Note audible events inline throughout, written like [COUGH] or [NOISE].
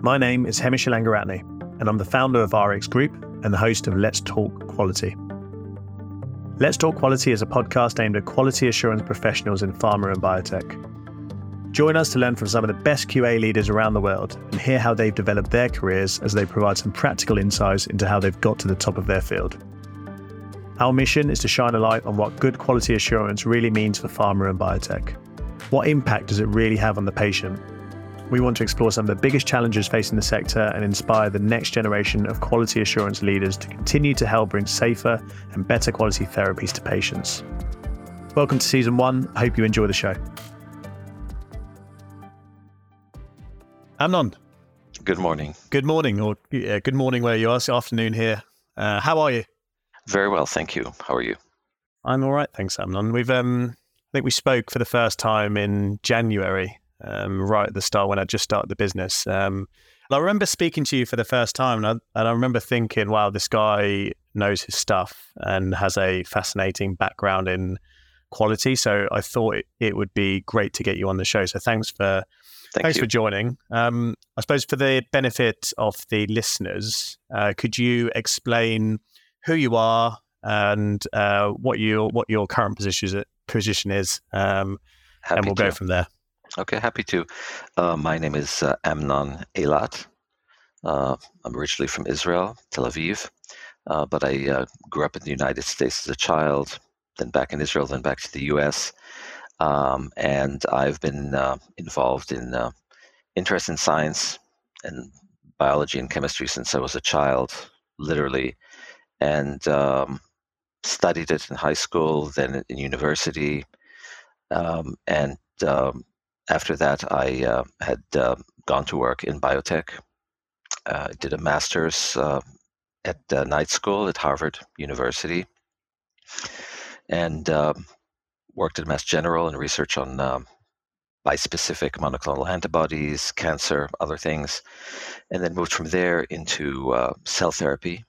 My name is Hemish Elangoratne, and I'm the founder of RX Group and the host of Let's Talk Quality. Let's Talk Quality is a podcast aimed at quality assurance professionals in pharma and biotech. Join us to learn from some of the best QA leaders around the world and hear how they've developed their careers as they provide some practical insights into how they've got to the top of their field. Our mission is to shine a light on what good quality assurance really means for pharma and biotech. What impact does it really have on the patient? We want to explore some of the biggest challenges facing the sector and inspire the next generation of quality assurance leaders to continue to help bring safer and better quality therapies to patients. Welcome to season one. I hope you enjoy the show. Amnon. Good morning. Good morning, or uh, good morning where you are. It's afternoon here. Uh, how are you? Very well, thank you. How are you? I'm all right, thanks, Amnon. We've um, I think we spoke for the first time in January, um, right at the start when I just started the business. Um, I remember speaking to you for the first time, and I, and I remember thinking, "Wow, this guy knows his stuff and has a fascinating background in quality." So I thought it, it would be great to get you on the show. So thanks for Thank thanks you. for joining. Um, I suppose for the benefit of the listeners, uh, could you explain who you are and uh, what your what your current position is, position is, um, and we'll to. go from there. Okay, happy to. Uh, my name is uh, Amnon Eylath. Uh, I'm originally from Israel, Tel Aviv, uh, but I uh, grew up in the United States as a child, then back in Israel, then back to the U.S. Um, and I've been uh, involved in interest in science and biology and chemistry since I was a child, literally, and um, studied it in high school, then in university, um, and um, after that, I uh, had uh, gone to work in biotech. Uh, did a master's uh, at uh, night school at Harvard University, and um, worked at Mass General in research on um, bispecific monoclonal antibodies, cancer, other things, and then moved from there into uh, cell therapy.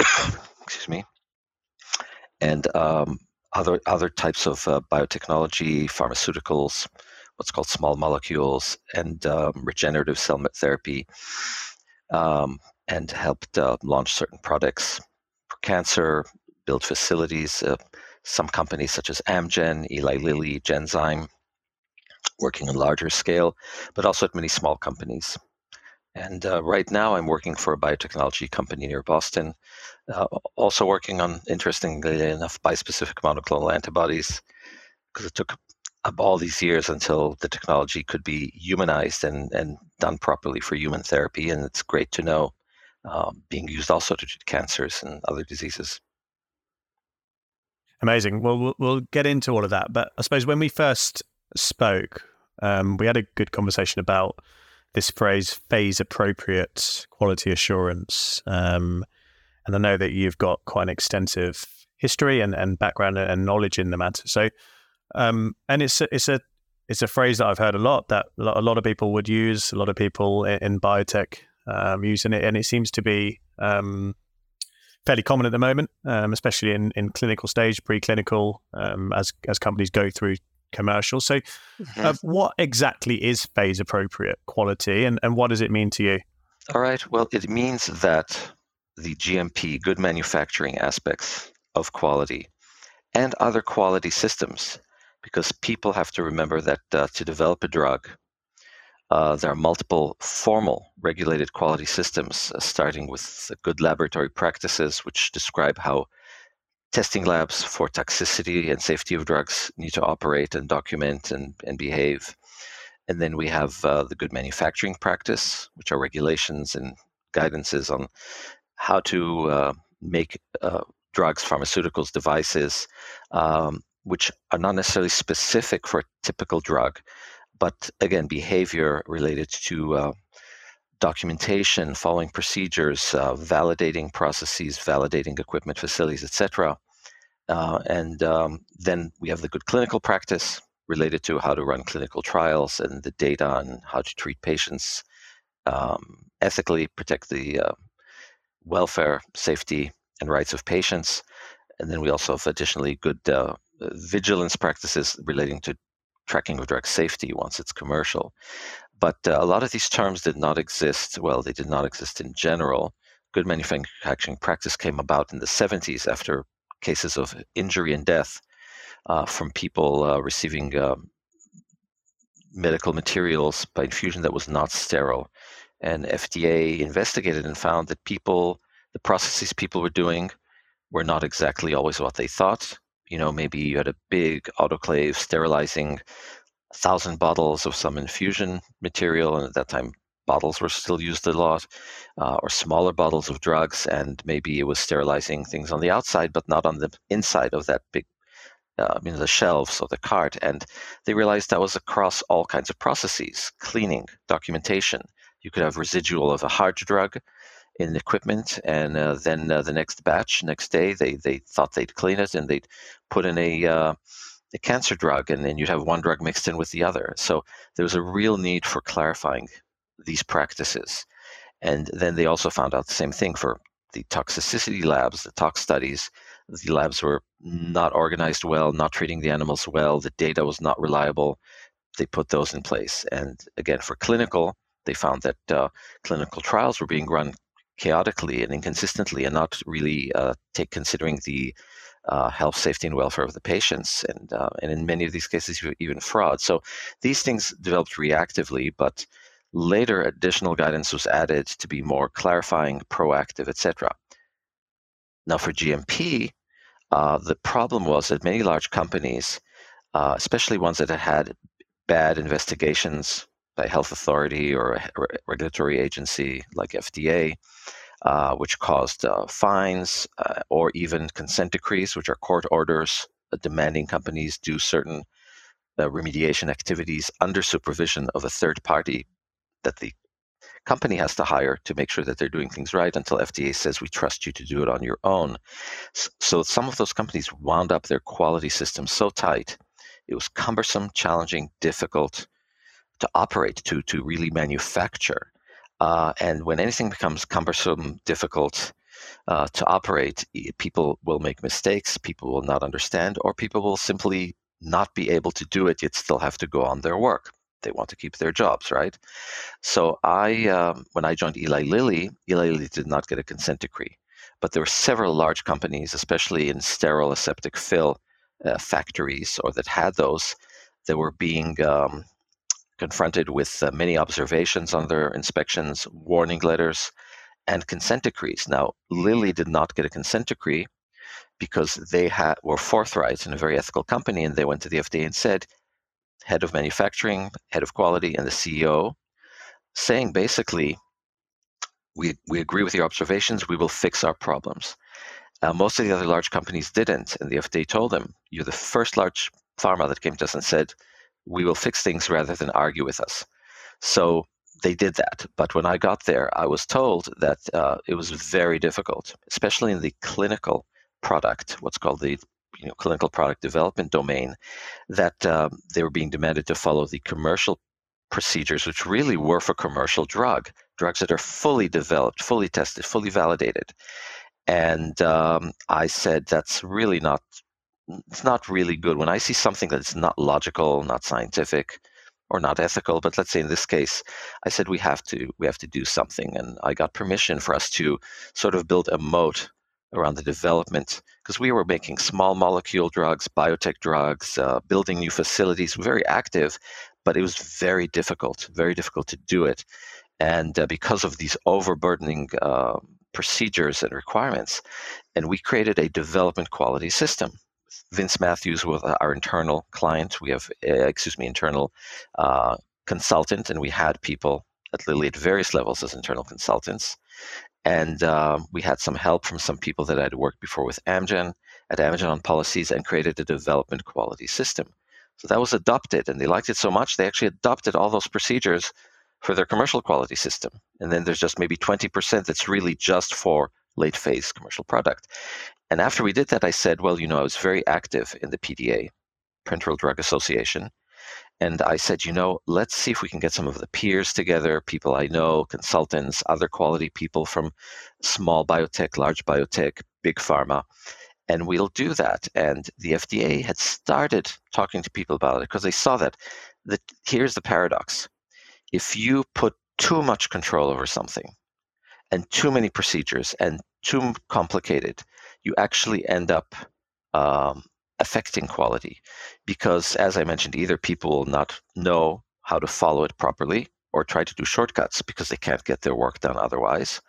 [COUGHS] Excuse me, and um, other other types of uh, biotechnology, pharmaceuticals, what's called small molecules, and um, regenerative cell therapy, um, and helped uh, launch certain products for cancer, build facilities. Uh, some companies such as Amgen, Eli Lilly, Genzyme, working on larger scale, but also at many small companies. And uh, right now, I'm working for a biotechnology company near Boston, uh, also working on, interestingly enough, bispecific monoclonal antibodies, because it took up all these years until the technology could be humanized and, and done properly for human therapy. And it's great to know um, being used also to treat cancers and other diseases. Amazing. Well, well, we'll get into all of that. But I suppose when we first spoke, um, we had a good conversation about this phrase phase appropriate quality assurance. Um, and I know that you've got quite an extensive history and, and background and knowledge in the matter. So, um, and it's a, it's a it's a phrase that I've heard a lot that a lot of people would use. A lot of people in, in biotech um, using it, and it seems to be um, fairly common at the moment, um, especially in, in clinical stage, preclinical, um, as as companies go through commercial. So, uh, what exactly is phase appropriate quality, and, and what does it mean to you? All right. Well, it means that the GMP, good manufacturing aspects of quality, and other quality systems, because people have to remember that uh, to develop a drug, uh, there are multiple formal regulated quality systems, uh, starting with good laboratory practices, which describe how testing labs for toxicity and safety of drugs need to operate and document and, and behave. And then we have uh, the good manufacturing practice, which are regulations and guidances on how to uh, make uh, drugs, pharmaceuticals, devices, um, which are not necessarily specific for a typical drug, but again, behavior related to uh, documentation, following procedures, uh, validating processes, validating equipment, facilities, etc. Uh, and um, then we have the good clinical practice related to how to run clinical trials and the data on how to treat patients um, ethically, protect the uh, welfare, safety, and rights of patients. And then we also have additionally good uh, vigilance practices relating to tracking of drug safety once it's commercial. But uh, a lot of these terms did not exist. Well, they did not exist in general. Good manufacturing practice came about in the 70s after cases of injury and death uh, from people uh, receiving um, medical materials by infusion that was not sterile. And FDA investigated and found that people, the processes people were doing, were not exactly always what they thought. You know, maybe you had a big autoclave sterilizing thousand bottles of some infusion material, and at that time bottles were still used a lot, uh, or smaller bottles of drugs, and maybe it was sterilizing things on the outside, but not on the inside of that big uh, you know, the shelves of the cart. And they realized that was across all kinds of processes cleaning, documentation. You could have residual of a hard drug in equipment, and uh, then uh, the next batch, next day, they, they thought they'd clean it and they'd put in a, uh, a cancer drug, and then you'd have one drug mixed in with the other. So there was a real need for clarifying these practices. And then they also found out the same thing for the toxicity labs, the tox studies the labs were not organized well, not treating the animals well, the data was not reliable. They put those in place. And again, for clinical, they found that uh, clinical trials were being run chaotically and inconsistently and not really uh, take considering the uh, health, safety, and welfare of the patients, and uh, and in many of these cases, even fraud. So these things developed reactively, but later additional guidance was added to be more clarifying, proactive, etc. Now for GMP, uh, the problem was that many large companies, uh, especially ones that had had bad investigations by health authority or a regulatory agency like FDA, uh, which caused uh, fines uh, or even consent decrees, which are court orders demanding companies do certain remediation activities under supervision of a third party that the company has to hire to make sure that they're doing things right until FDA says we trust you to do it on your own. So some of those companies wound up their quality system so tight, it was cumbersome, challenging, difficult to operate, to to really manufacture. Uh, and when anything becomes cumbersome, difficult uh, to operate, people will make mistakes, people will not understand, or people will simply not be able to do it yet still have to go on their work they want to keep their jobs, right? So I, um, when I joined Eli Lilly, Eli Lilly did not get a consent decree, but there were several large companies, especially in sterile aseptic fill uh, factories, or that had those, that were being um, confronted with uh, many observations on their inspections, warning letters, and consent decrees. Now, Lilly did not get a consent decree because they had, were forthright in a very ethical company, and they went to the FDA and said, head of manufacturing, head of quality, and the CEO, saying basically, we, we agree with your observations, we will fix our problems. Uh, most of the other large companies didn't, and the FDA told them, you're the first large pharma that came to us and said, we will fix things rather than argue with us. So they did that. But when I got there, I was told that uh, it was very difficult, especially in the clinical product, what's called the you know, clinical product development domain, that um, they were being demanded to follow the commercial procedures, which really were for commercial drug, drugs that are fully developed, fully tested, fully validated. And um, I said, that's really not, it's not really good. When I see something that's not logical, not scientific, or not ethical, but let's say in this case, I said we have to we have to do something, and I got permission for us to sort of build a moat around the development because we were making small molecule drugs, biotech drugs, uh, building new facilities, very active, but it was very difficult, very difficult to do it. And uh, because of these overburdening uh, procedures and requirements, and we created a development quality system. Vince Matthews was our internal client. We have, uh, excuse me, internal uh, consultant, and we had people at Lilly at various levels as internal consultants. And uh, we had some help from some people that I'd worked before with Amgen at Amgen on policies and created a development quality system. So that was adopted, and they liked it so much they actually adopted all those procedures for their commercial quality system. And then there's just maybe 20% that's really just for late phase commercial product. And after we did that, I said, well, you know, I was very active in the PDA, Parenteral Drug Association. And I said, you know, let's see if we can get some of the peers together, people I know, consultants, other quality people from small biotech, large biotech, big pharma, and we'll do that. And the FDA had started talking to people about it because they saw that. That here's the paradox: if you put too much control over something, and too many procedures, and too complicated, you actually end up um, affecting quality, because as I mentioned, either people will not know how to follow it properly, or try to do shortcuts because they can't get their work done otherwise,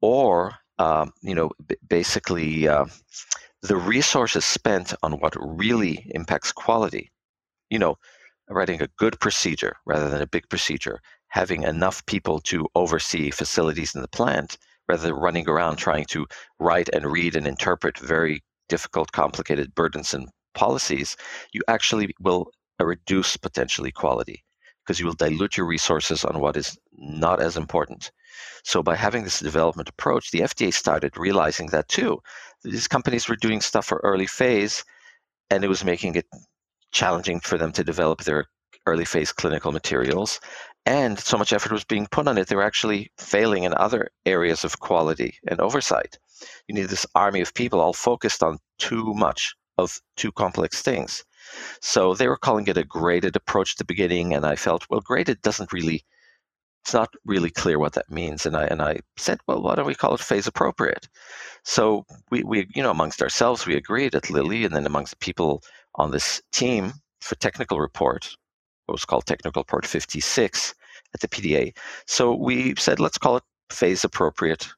or um, you know, b- basically uh, the resources spent on what really impacts quality. You know, writing a good procedure rather than a big procedure, having enough people to oversee facilities in the plant rather than running around trying to write and read and interpret very difficult, complicated, burdensome policies, you actually will reduce potentially quality because you will dilute your resources on what is not as important. So by having this development approach, the FDA started realizing that too. These companies were doing stuff for early phase, and it was making it challenging for them to develop their early phase clinical materials. And so much effort was being put on it, they were actually failing in other areas of quality and oversight. You need this army of people all focused on too much of too complex things. So they were calling it a graded approach at the beginning, and I felt, well, graded doesn't really, it's not really clear what that means. And I and I said, well, why don't we call it phase appropriate? So we, we you know, amongst ourselves, we agreed at Lilly, and then amongst the people on this team for technical report, what was called technical Part 56 at the PDA. So we said, let's call it phase appropriate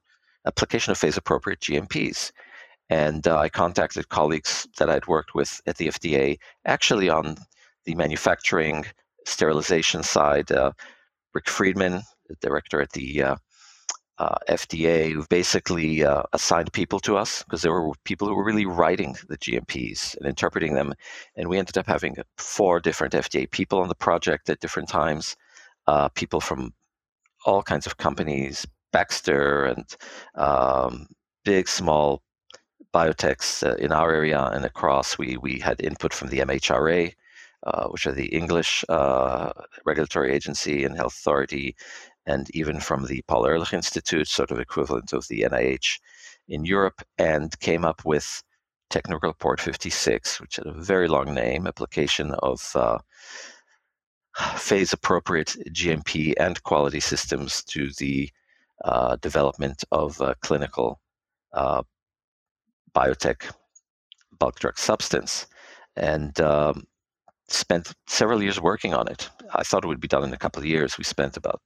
application of phase appropriate GMPs. And uh, I contacted colleagues that I'd worked with at the FDA, actually on the manufacturing sterilization side. Uh, Rick Friedman, the director at the uh, uh FDA, who basically uh, assigned people to us because there were people who were really writing the GMPs and interpreting them. And we ended up having four different FDA people on the project at different times, uh, people from all kinds of companies, Baxter and um, big, small biotechs uh, in our area and across. We we had input from the MHRA, uh, which are the English uh, regulatory agency and health authority, and even from the Paul Ehrlich Institute, sort of equivalent of the NIH in Europe, and came up with Technical Report 56, which had a very long name, application of uh, phase appropriate GMP and quality systems to the uh, development of clinical uh, biotech bulk drug substance and um, spent several years working on it. I thought it would be done in a couple of years. We spent about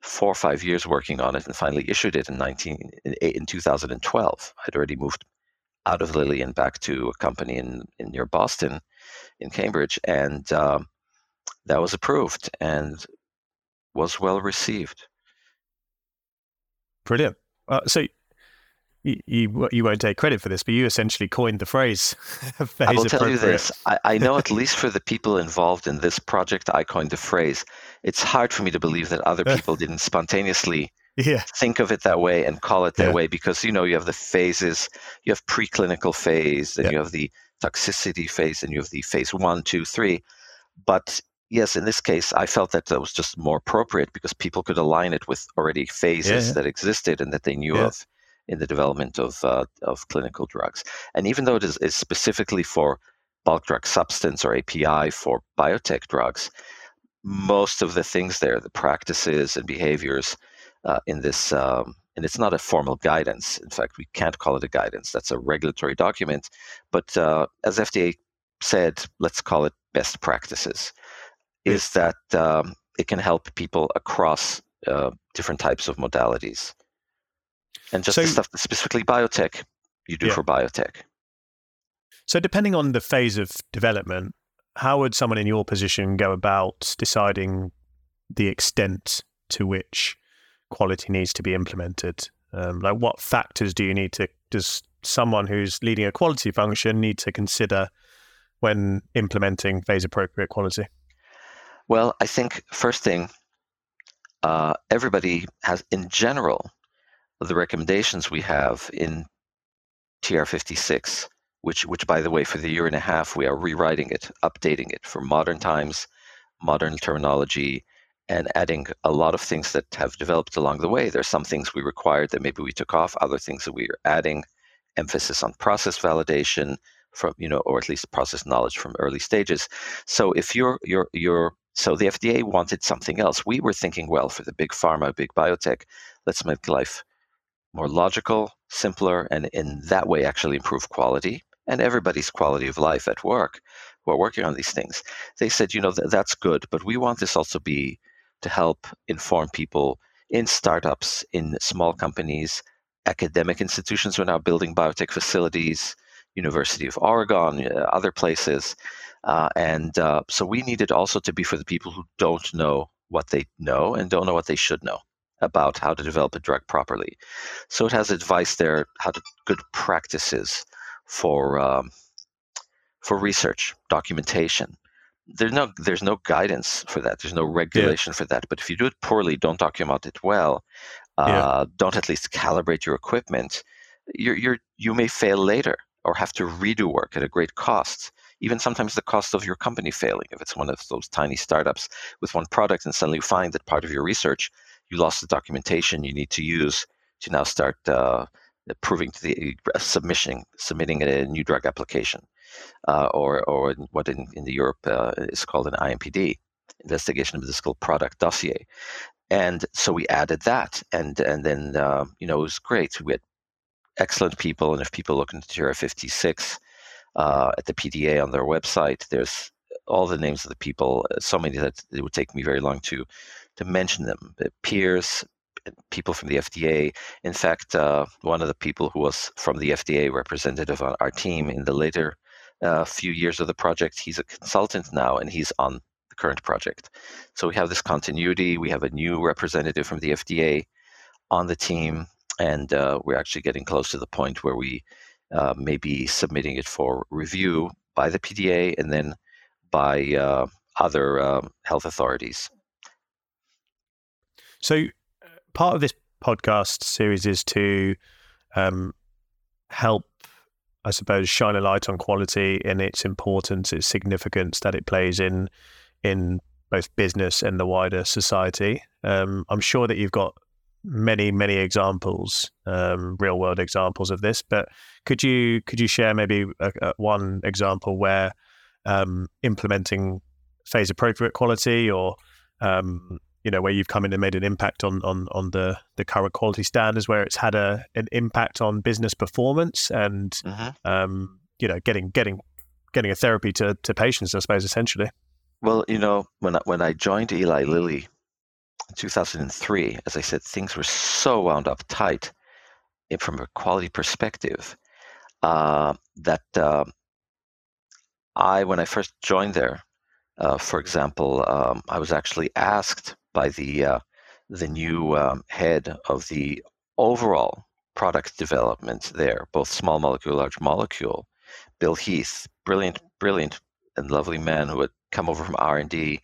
four or five years working on it and finally issued it in 19 in 2012. I'd already moved out of Lilly and back to a company in, in near Boston, in Cambridge, and um, that was approved and was well received. Brilliant. Uh, so you, you, you won't take credit for this, but you essentially coined the phrase. [LAUGHS] I will tell you this: I, I know at [LAUGHS] least for the people involved in this project, I coined the phrase. It's hard for me to believe that other [LAUGHS] people didn't spontaneously yeah. think of it that way and call it that yeah. way because you know you have the phases. You have preclinical phase, then yeah. you have the toxicity phase, and you have the phase one, two, three. But yes, in this case, I felt that that was just more appropriate because people could align it with already phases that existed and that they knew of in the development of, uh, of clinical drugs. And even though it is, is, specifically for bulk drug substance or API for biotech drugs, most of the things there, the practices and behaviors uh, in this, um, and it's not a formal guidance. In fact, we can't call it a guidance. That's a regulatory document. But uh, as FDA said, let's call it best practices, is that um, it can help people across uh, different types of modalities and just so, the stuff that's specifically biotech you do yeah. for biotech. So, depending on the phase of development, how would someone in your position go about deciding the extent to which quality needs to be implemented? Um, like, what factors do you need to? Does someone who's leading a quality function need to consider when implementing phase appropriate quality? Well, I think first thing, uh, everybody has, in general, the recommendations we have in TR56, which, which by the way, for the year and a half, we are rewriting it, updating it for modern times, modern terminology, and adding a lot of things that have developed along the way. There's some things we required that maybe we took off, other things that we are adding, emphasis on process validation from you know or at least process knowledge from early stages so if you're you're you're so the FDA wanted something else. We were thinking, well, for the big pharma, big biotech, let's make life more logical, simpler, and in that way actually improve quality and everybody's quality of life at work who are working on these things. They said, you know, th- that's good, but we want this also be to help inform people in startups, in small companies, academic institutions who are now building biotech facilities, University of Oregon, uh, other places. Uh, and uh, so we need it also to be for the people who don't know what they know and don't know what they should know about how to develop a drug properly. So it has advice there, how to good practices for um, for research, documentation. There's no there's no guidance for that. There's no regulation yeah. for that. But if you do it poorly, don't document it well, uh, yeah. don't at least calibrate your equipment, you're, you're you may fail later or have to redo work at a great cost even sometimes the cost of your company failing if it's one of those tiny startups with one product and suddenly you find that part of your research you lost the documentation you need to use to now start uh, proving to the uh, submission submitting a new drug application uh, or or what in, in the Europe uh, is called an IMPD investigation of medicinal product dossier and so we added that and and then uh, you know it was great we had excellent people and if people look into TR 56 uh, at the PDA on their website. There's all the names of the people, uh, so many that it would take me very long to to mention them. Peers, people from the FDA. In fact, uh, one of the people who was from the FDA representative on our team in the later uh, few years of the project, he's a consultant now, and he's on the current project. So we have this continuity. We have a new representative from the FDA on the team, and uh, we're actually getting close to the point where we uh, maybe submitting it for review by the PDA and then by uh, other uh, health authorities. So, uh, part of this podcast series is to um, help, I suppose, shine a light on quality and its importance, its significance that it plays in in both business and the wider society. Um, I'm sure that you've got many many examples, um, real world examples of this. But could you could you share maybe a, a one example where um, implementing phase appropriate quality or um, you know where you've come in and made an impact on on on the the current quality standards where it's had a an impact on business performance and uh-huh. um, you know getting getting getting a therapy to to patients I suppose essentially well you know when I, when I joined Eli Lilly in 2003, as I said, things were so wound up tight eh, from a quality perspective uh, that uh, I, when I first joined there, uh, for example, um, I was actually asked by the uh, the new um, head of the overall product development there, both small molecule, large molecule, Bill Heath, brilliant, brilliant, and lovely man who had come over from R and D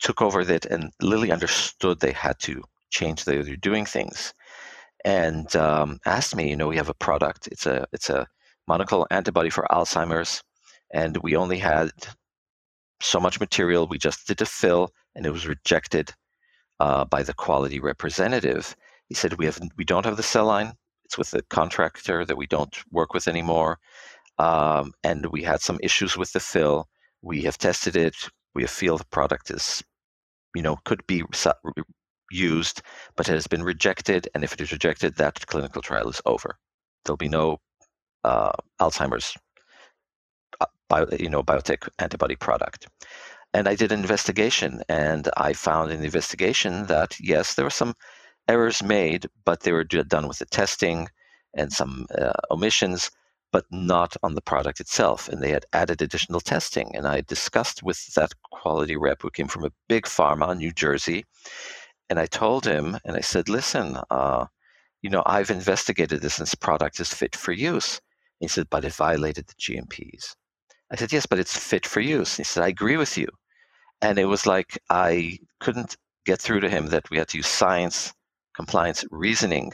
took over that, and Lilly understood they had to change the way they're doing things, and um, asked me, you know, we have a product. It's a it's a monoclonal antibody for Alzheimer's, and we only had so much material. We just did a fill, and it was rejected uh, by the quality representative. He said, we have we don't have the cell line. It's with the contractor that we don't work with anymore, um, and we had some issues with the fill. We have tested it. We feel the product is you know, could be used, but it has been rejected. And if it is rejected, that clinical trial is over. There'll be no uh, Alzheimer's, uh, bio, you know, biotech antibody product. And I did an investigation, and I found in the investigation that yes, there were some errors made, but they were done with the testing and some uh, omissions but not on the product itself. And they had added additional testing. And I discussed with that quality rep who came from a big pharma, New Jersey, and I told him, and I said, listen, uh, you know, I've investigated this and this product is fit for use. he said, but it violated the GMPs. I said, yes, but it's fit for use. he said, I agree with you. And it was like I couldn't get through to him that we had to use science, compliance, reasoning,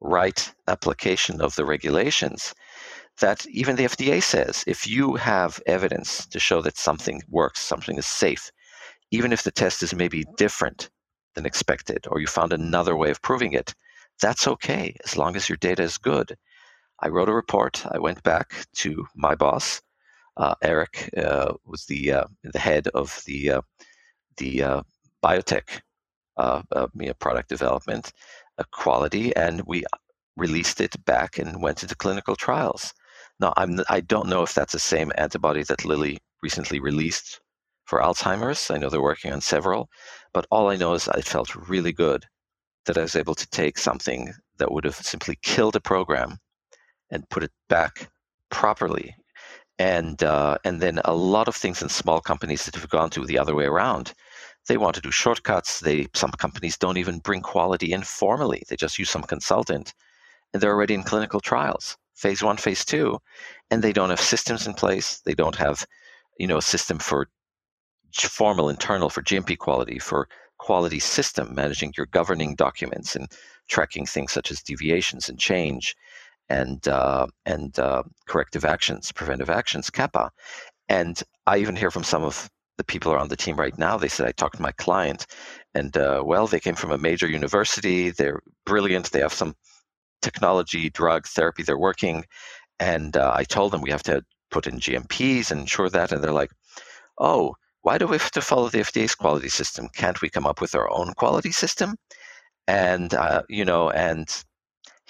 right application of the regulations that even the FDA says if you have evidence to show that something works, something is safe, even if the test is maybe different than expected, or you found another way of proving it, that's okay as long as your data is good. I wrote a report. I went back to my boss. Uh, Eric uh, was the uh, the head of the the biotech product development quality, and we released it back and went into clinical trials. Now, I'm I don't know if that's the same antibody that Lilly recently released for Alzheimer's. I know they're working on several, but all I know is it felt really good that I was able to take something that would have simply killed a program and put it back properly. And uh, and then a lot of things in small companies that have gone to the other way around. They want to do shortcuts. They some companies don't even bring quality in formally. They just use some consultant, and they're already in clinical trials, phase one, phase two, and they don't have systems in place. They don't have, you know, a system for formal internal for GMP quality for quality system managing your governing documents and tracking things such as deviations and change and uh, and uh, corrective actions, preventive actions, CAPA. And I even hear from some of the people on the team right now. They said I talked to my client, and uh, well, they came from a major university. They're brilliant. They have some technology, drug therapy they're working, and uh, I told them we have to put in GMPs and ensure that, and they're like, oh. Why do we have to follow the FDA's quality system? Can't we come up with our own quality system? And uh, you know, and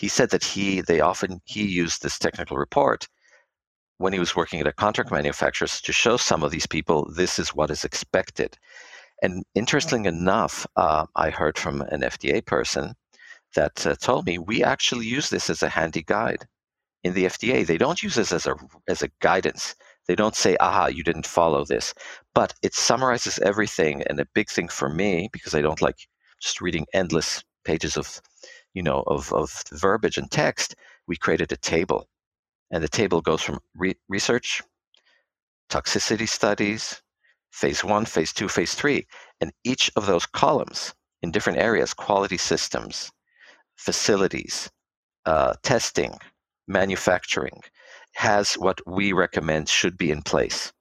he said that he they often he used this technical report when he was working at a contract manufacturer to show some of these people this is what is expected. And interesting enough, uh, I heard from an FDA person that uh, told me we actually use this as a handy guide in the FDA. They don't use this as a as a guidance. They don't say, "Aha, you didn't follow this," but it summarizes everything. And a big thing for me, because I don't like just reading endless pages of you know, of, of verbiage and text, we created a table. And the table goes from re- research, toxicity studies, phase one, phase two, phase three. And each of those columns in different areas quality systems, facilities, uh, testing, manufacturing has what we recommend should be in place.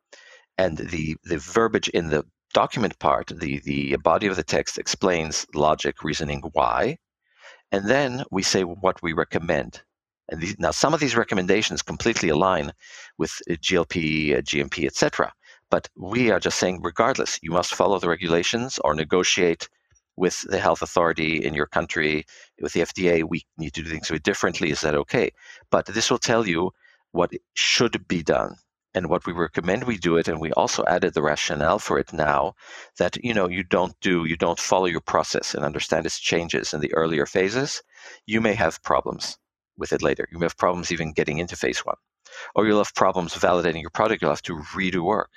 And the, the verbiage in the document part, the, the body of the text explains logic, reasoning, why, and then we say what we recommend. And these, now some of these recommendations completely align with uh, GLP, uh, GMP, etc. But we are just saying, regardless, you must follow the regulations or negotiate with the health authority in your country, with the FDA. We need to do things a bit differently. Is that okay? But this will tell you what should be done and what we recommend we do it and we also added the rationale for it now that you know you don't do you don't follow your process and understand its changes in the earlier phases you may have problems with it later. You may have problems even getting into phase one. Or you'll have problems validating your product you'll have to redo work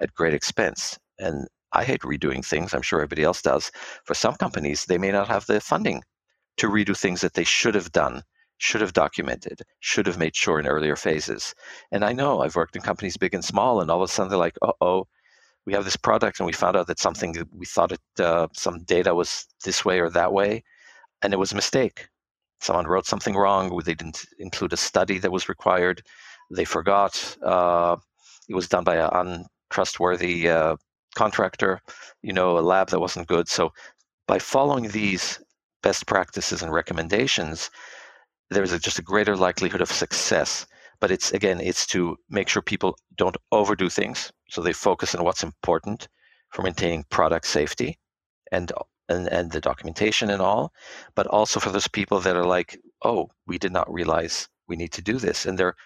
at great expense. And i hate redoing things i'm sure everybody else does. For some companies they may not have the funding to redo things that they should have done should have documented, should have made sure in earlier phases. And I know I've worked in companies big and small, and all of a sudden they're like, "Uh oh, we have this product, and we found out that something we thought it uh, some data was this way or that way, and it was a mistake. Someone wrote something wrong. They didn't include a study that was required. They forgot. Uh, it was done by an untrustworthy uh, contractor. You know, a lab that wasn't good. So by following these best practices and recommendations, there's a, just a greater likelihood of success. But it's again, it's to make sure people don't overdo things, so they focus on what's important for maintaining product safety and and, and the documentation and all, but also for those people that are like, oh, we did not realize we need to do this, and there are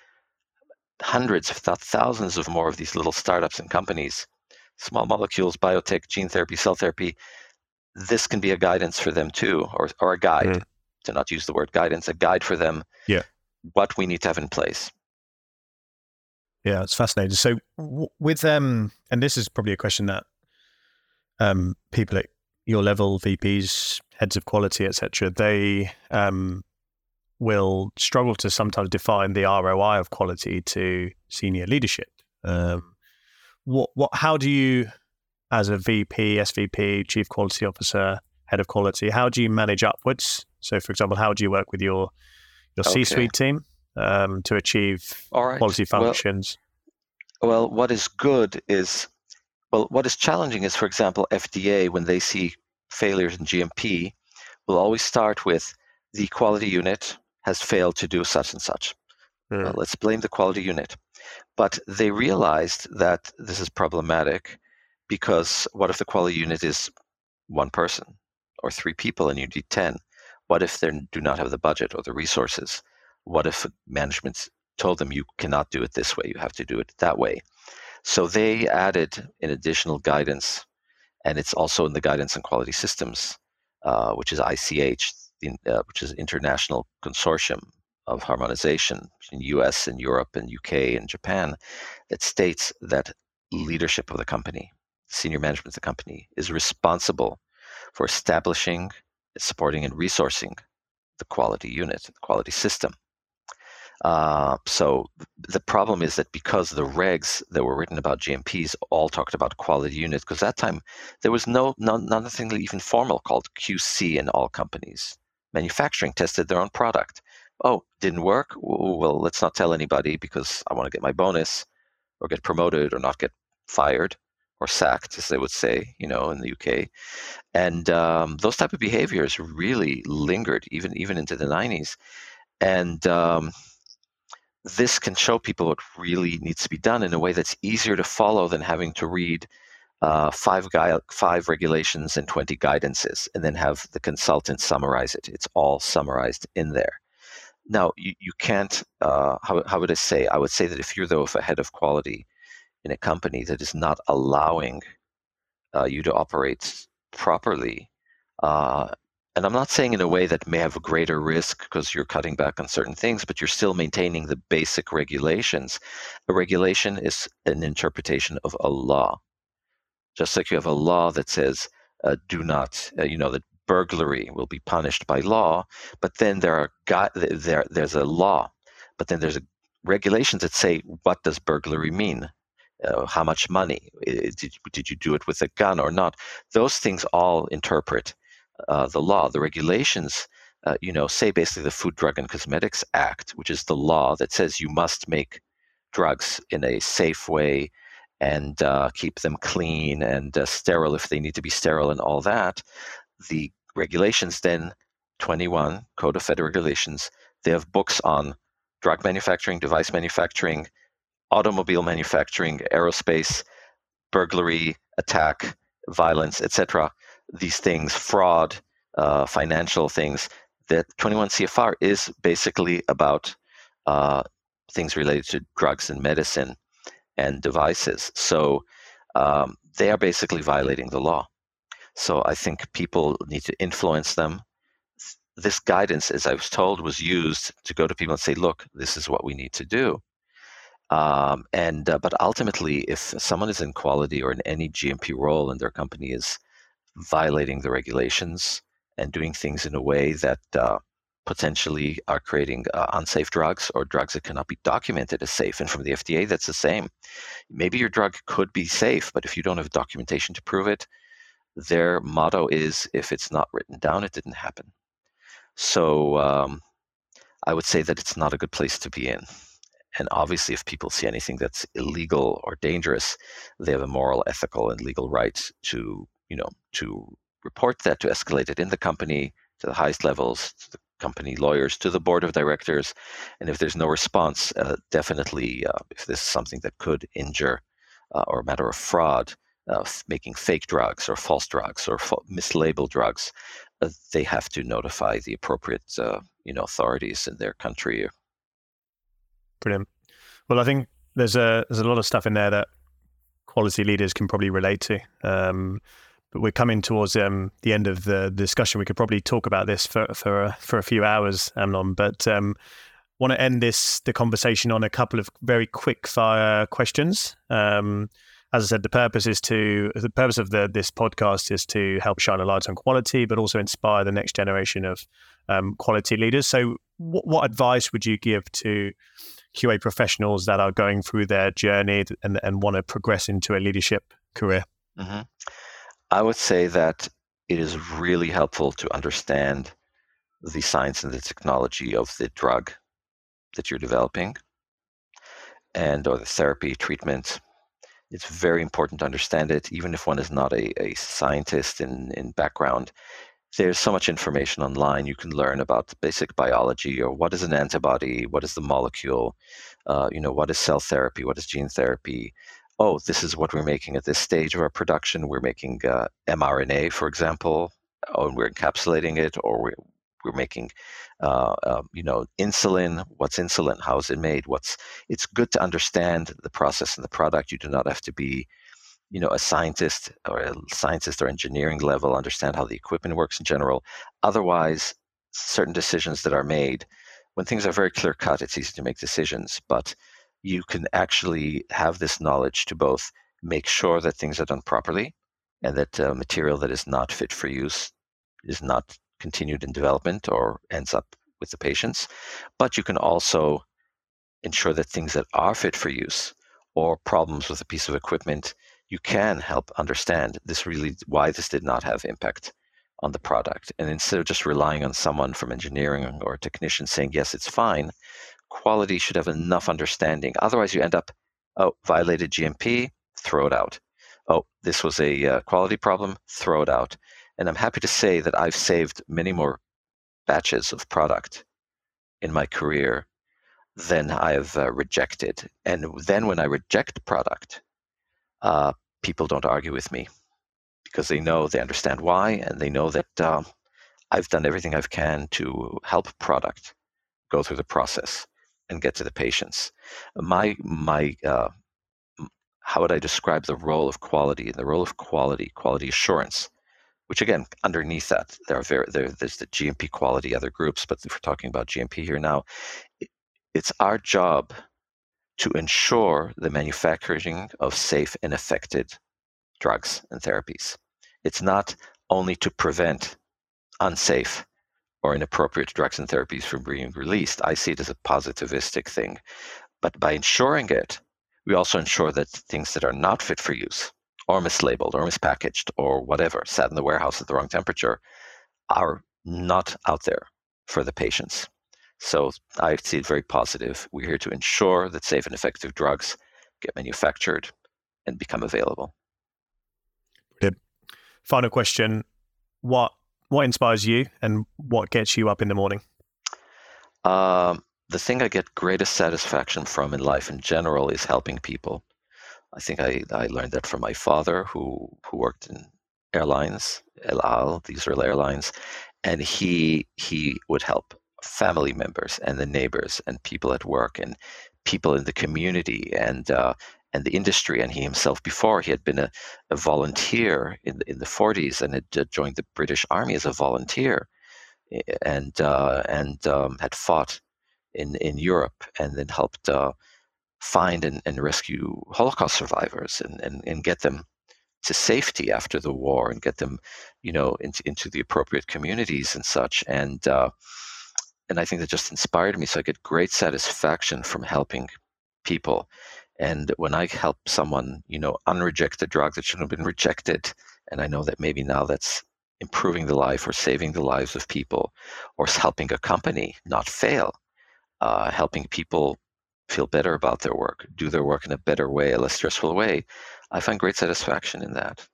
hundreds, if not thousands, of more of these little startups and companies, small molecules, biotech, gene therapy, cell therapy. This can be a guidance for them too, or or a guide. Mm to not use the word guidance, a guide for them. Yeah. What we need to have in place. Yeah, it's fascinating. So with um, and this is probably a question that um, people at your level, VPs, heads of quality, etc., they um, will struggle to sometimes define the ROI of quality to senior leadership. Um, what, what, how do you, as a VP, SVP, chief quality officer, head of quality, how do you manage upwards so, for example, how do you work with your your okay. C-suite team um, to achieve quality functions? Well, well, what is good is well, what is challenging is, for example, FDA when they see failures in GMP, will always start with the quality unit has failed to do such and such. Uh, let's blame the quality unit. But they realized that this is problematic because what if the quality unit is one person or three people and you need 10? What if they do not have the budget or the resources? What if management told them you cannot do it this way, you have to do it that way? So they added an additional guidance, and it's also in the guidance and quality systems, uh, which is ICH, uh, which is International Consortium of Harmonization in US and Europe and UK and Japan, that states that leadership of the company, senior management of the company, is responsible for establishing, supporting, and resourcing the quality unit, the quality system. Uh, so the problem is that because the regs that were written about GMPs all talked about quality unit, because that time there was no, no nothing even formal called QC in all companies. Manufacturing tested their own product. Oh, didn't work? Well, let's not tell anybody because I want to get my bonus or get promoted or not get fired or sacked, as they would say, you know, in the UK. And um, those type of behaviors really lingered even even into the 90s. And um, this can show people what really needs to be done in a way that's easier to follow than having to read uh, five gui- five regulations and 20 guidances and then have the consultant summarize it. It's all summarized in there. Now, you, you can't, uh, how, how would I say? I would say that if you're, though, a head of quality in a company that is not allowing uh, you to operate properly, uh, and I'm not saying in a way that may have a greater risk because you're cutting back on certain things, but you're still maintaining the basic regulations. A regulation is an interpretation of a law. Just like you have a law that says, uh, do not, uh, you know, that burglary will be punished by law, but then there are there there's a law, but then there's a regulations that say what does burglary mean? Uh, how much money? Did, did you do it with a gun or not? Those things all interpret uh, the law. The regulations, uh, you know, say basically the Food, Drug, and Cosmetics Act, which is the law that says you must make drugs in a safe way and uh, keep them clean and uh, sterile if they need to be sterile and all that. The regulations then, 21 Code of Federal Regulations, they have books on drug manufacturing, device manufacturing, automobile manufacturing, aerospace, burglary, attack, violence, etc these things, fraud, uh, financial things, that 21 CFR is basically about uh, things related to drugs and medicine and devices. So um, they are basically violating the law. So I think people need to influence them. This guidance, as I was told, was used to go to people and say, "Look, this is what we need to do." Um, and uh, but ultimately, if someone is in quality or in any GMP role and their company is violating the regulations and doing things in a way that uh, potentially are creating uh, unsafe drugs or drugs that cannot be documented as safe. And from the FDA, that's the same. Maybe your drug could be safe, but if you don't have documentation to prove it, their motto is if it's not written down, it didn't happen. So um, I would say that it's not a good place to be in. And obviously, if people see anything that's illegal or dangerous, they have a moral, ethical, and legal right to you know, to report that, to escalate it in the company to the highest levels, to the company lawyers, to the board of directors. And if there's no response, uh, definitely, uh, if this is something that could injure uh, or a matter of fraud, uh, making fake drugs or false drugs or mislabeled drugs, uh, they have to notify the appropriate, uh, you know, authorities in their country. Brilliant. Well, I think there's a there's a lot of stuff in there that quality leaders can probably relate to. Um, but we're coming towards um, the end of the discussion. We could probably talk about this for for for a few hours, Amnon. But um, want to end this the conversation on a couple of very quick fire questions. Um, as I said, the purpose is to the purpose of the this podcast is to help shine a light on quality, but also inspire the next generation of um, quality leaders. So, what advice would you give to QA professionals that are going through their journey and, and want to progress into a leadership career? Mm-hmm. I would say that it is really helpful to understand the science and the technology of the drug that you're developing and or the therapy treatment it's very important to understand it even if one is not a, a scientist in, in background there's so much information online. You can learn about basic biology or what is an antibody, what is the molecule, uh, you know, what is cell therapy, what is gene therapy. Oh, this is what we're making at this stage of our production. We're making uh, mRNA, for example, oh, and we're encapsulating it, or we're, we're making, uh, um, you know, insulin. What's insulin? How is it made? What's? It's good to understand the process and the product. You do not have to be you know a scientist or a scientist or engineering level understand how the equipment works in general. Otherwise certain decisions that are made when things are very clear cut it's easy to make decisions but you can actually have this knowledge to both make sure that things are done properly and that uh, material that is not fit for use is not continued in development or ends up with the patients. But you can also ensure that things that are fit for use or problems with a piece of equipment you can help understand this really why this did not have impact on the product. And instead of just relying on someone from engineering or a technician saying, yes, it's fine, quality should have enough understanding. Otherwise, you end up, oh, violated GMP, throw it out. Oh, this was a uh, quality problem, throw it out. And I'm happy to say that I've saved many more batches of product in my career than I've uh, rejected. And then when I reject product, uh, people don't argue with me because they know they understand why and they know that um, I've done everything I can to help product go through the process and get to the patients. My my uh, how would I describe the role of quality? The role of quality, quality assurance, which again, underneath that, there are very there, there's the GMP quality other groups, but if we're talking about GMP here now, it's our job to ensure the manufacturing of safe and effective drugs and therapies. It's not only to prevent unsafe or inappropriate drugs and therapies from being released. I see it as a positivistic thing. But by ensuring it, we also ensure that things that are not fit for use or mislabeled or mispackaged or whatever, sat in the warehouse at the wrong temperature, are not out there for the patients. So I see it very positive. We're here to ensure that safe and effective drugs get manufactured and become available. Brilliant. Final question: What what inspires you, and what gets you up in the morning? Um, the thing I get greatest satisfaction from in life in general is helping people. I think I, I learned that from my father, who who worked in airlines, El Al, the Israel Airlines, and he he would help family members and the neighbors and people at work and people in the community and uh, and the industry. And he himself, before he had been a, a volunteer in the, in the 40s and had joined the British Army as a volunteer, and uh, and um, had fought in in Europe and then helped uh, find and, and rescue Holocaust survivors and, and and get them to safety after the war and get them, you know, into into the appropriate communities and such. And uh, and I think that just inspired me. So I get great satisfaction from helping people. And when I help someone, you know, unreject a drug that shouldn't have been rejected, and I know that maybe now that's improving the life or saving the lives of people, or helping a company not fail, uh, helping people feel better about their work, do their work in a better way, a less stressful way, I find great satisfaction in that.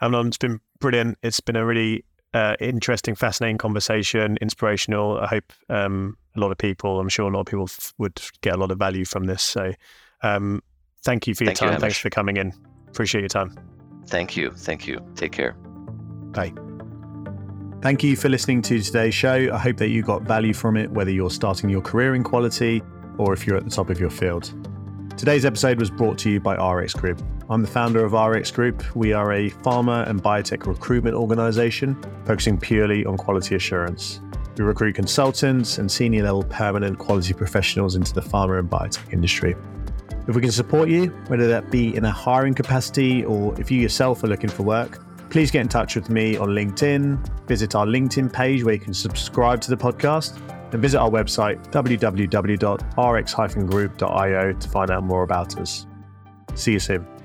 Amnon, it's been brilliant. It's been a really uh, interesting, fascinating conversation, inspirational. I hope um, a lot of people, I'm sure a lot of people f- would get a lot of value from this. So, um, thank you for your thank time. You, Thanks for coming in. Appreciate your time. Thank you. Thank you. Take care. Bye. Thank you for listening to today's show. I hope that you got value from it, whether you're starting your career in quality or if you're at the top of your field. Today's episode was brought to you by RX Group. I'm the founder of RX Group. We are a pharma and biotech recruitment organization focusing purely on quality assurance. We recruit consultants and senior level permanent quality professionals into the pharma and biotech industry. If we can support you, whether that be in a hiring capacity or if you yourself are looking for work, please get in touch with me on LinkedIn, visit our LinkedIn page where you can subscribe to the podcast, and visit our website www.rx-group.io to find out more about us. See you soon.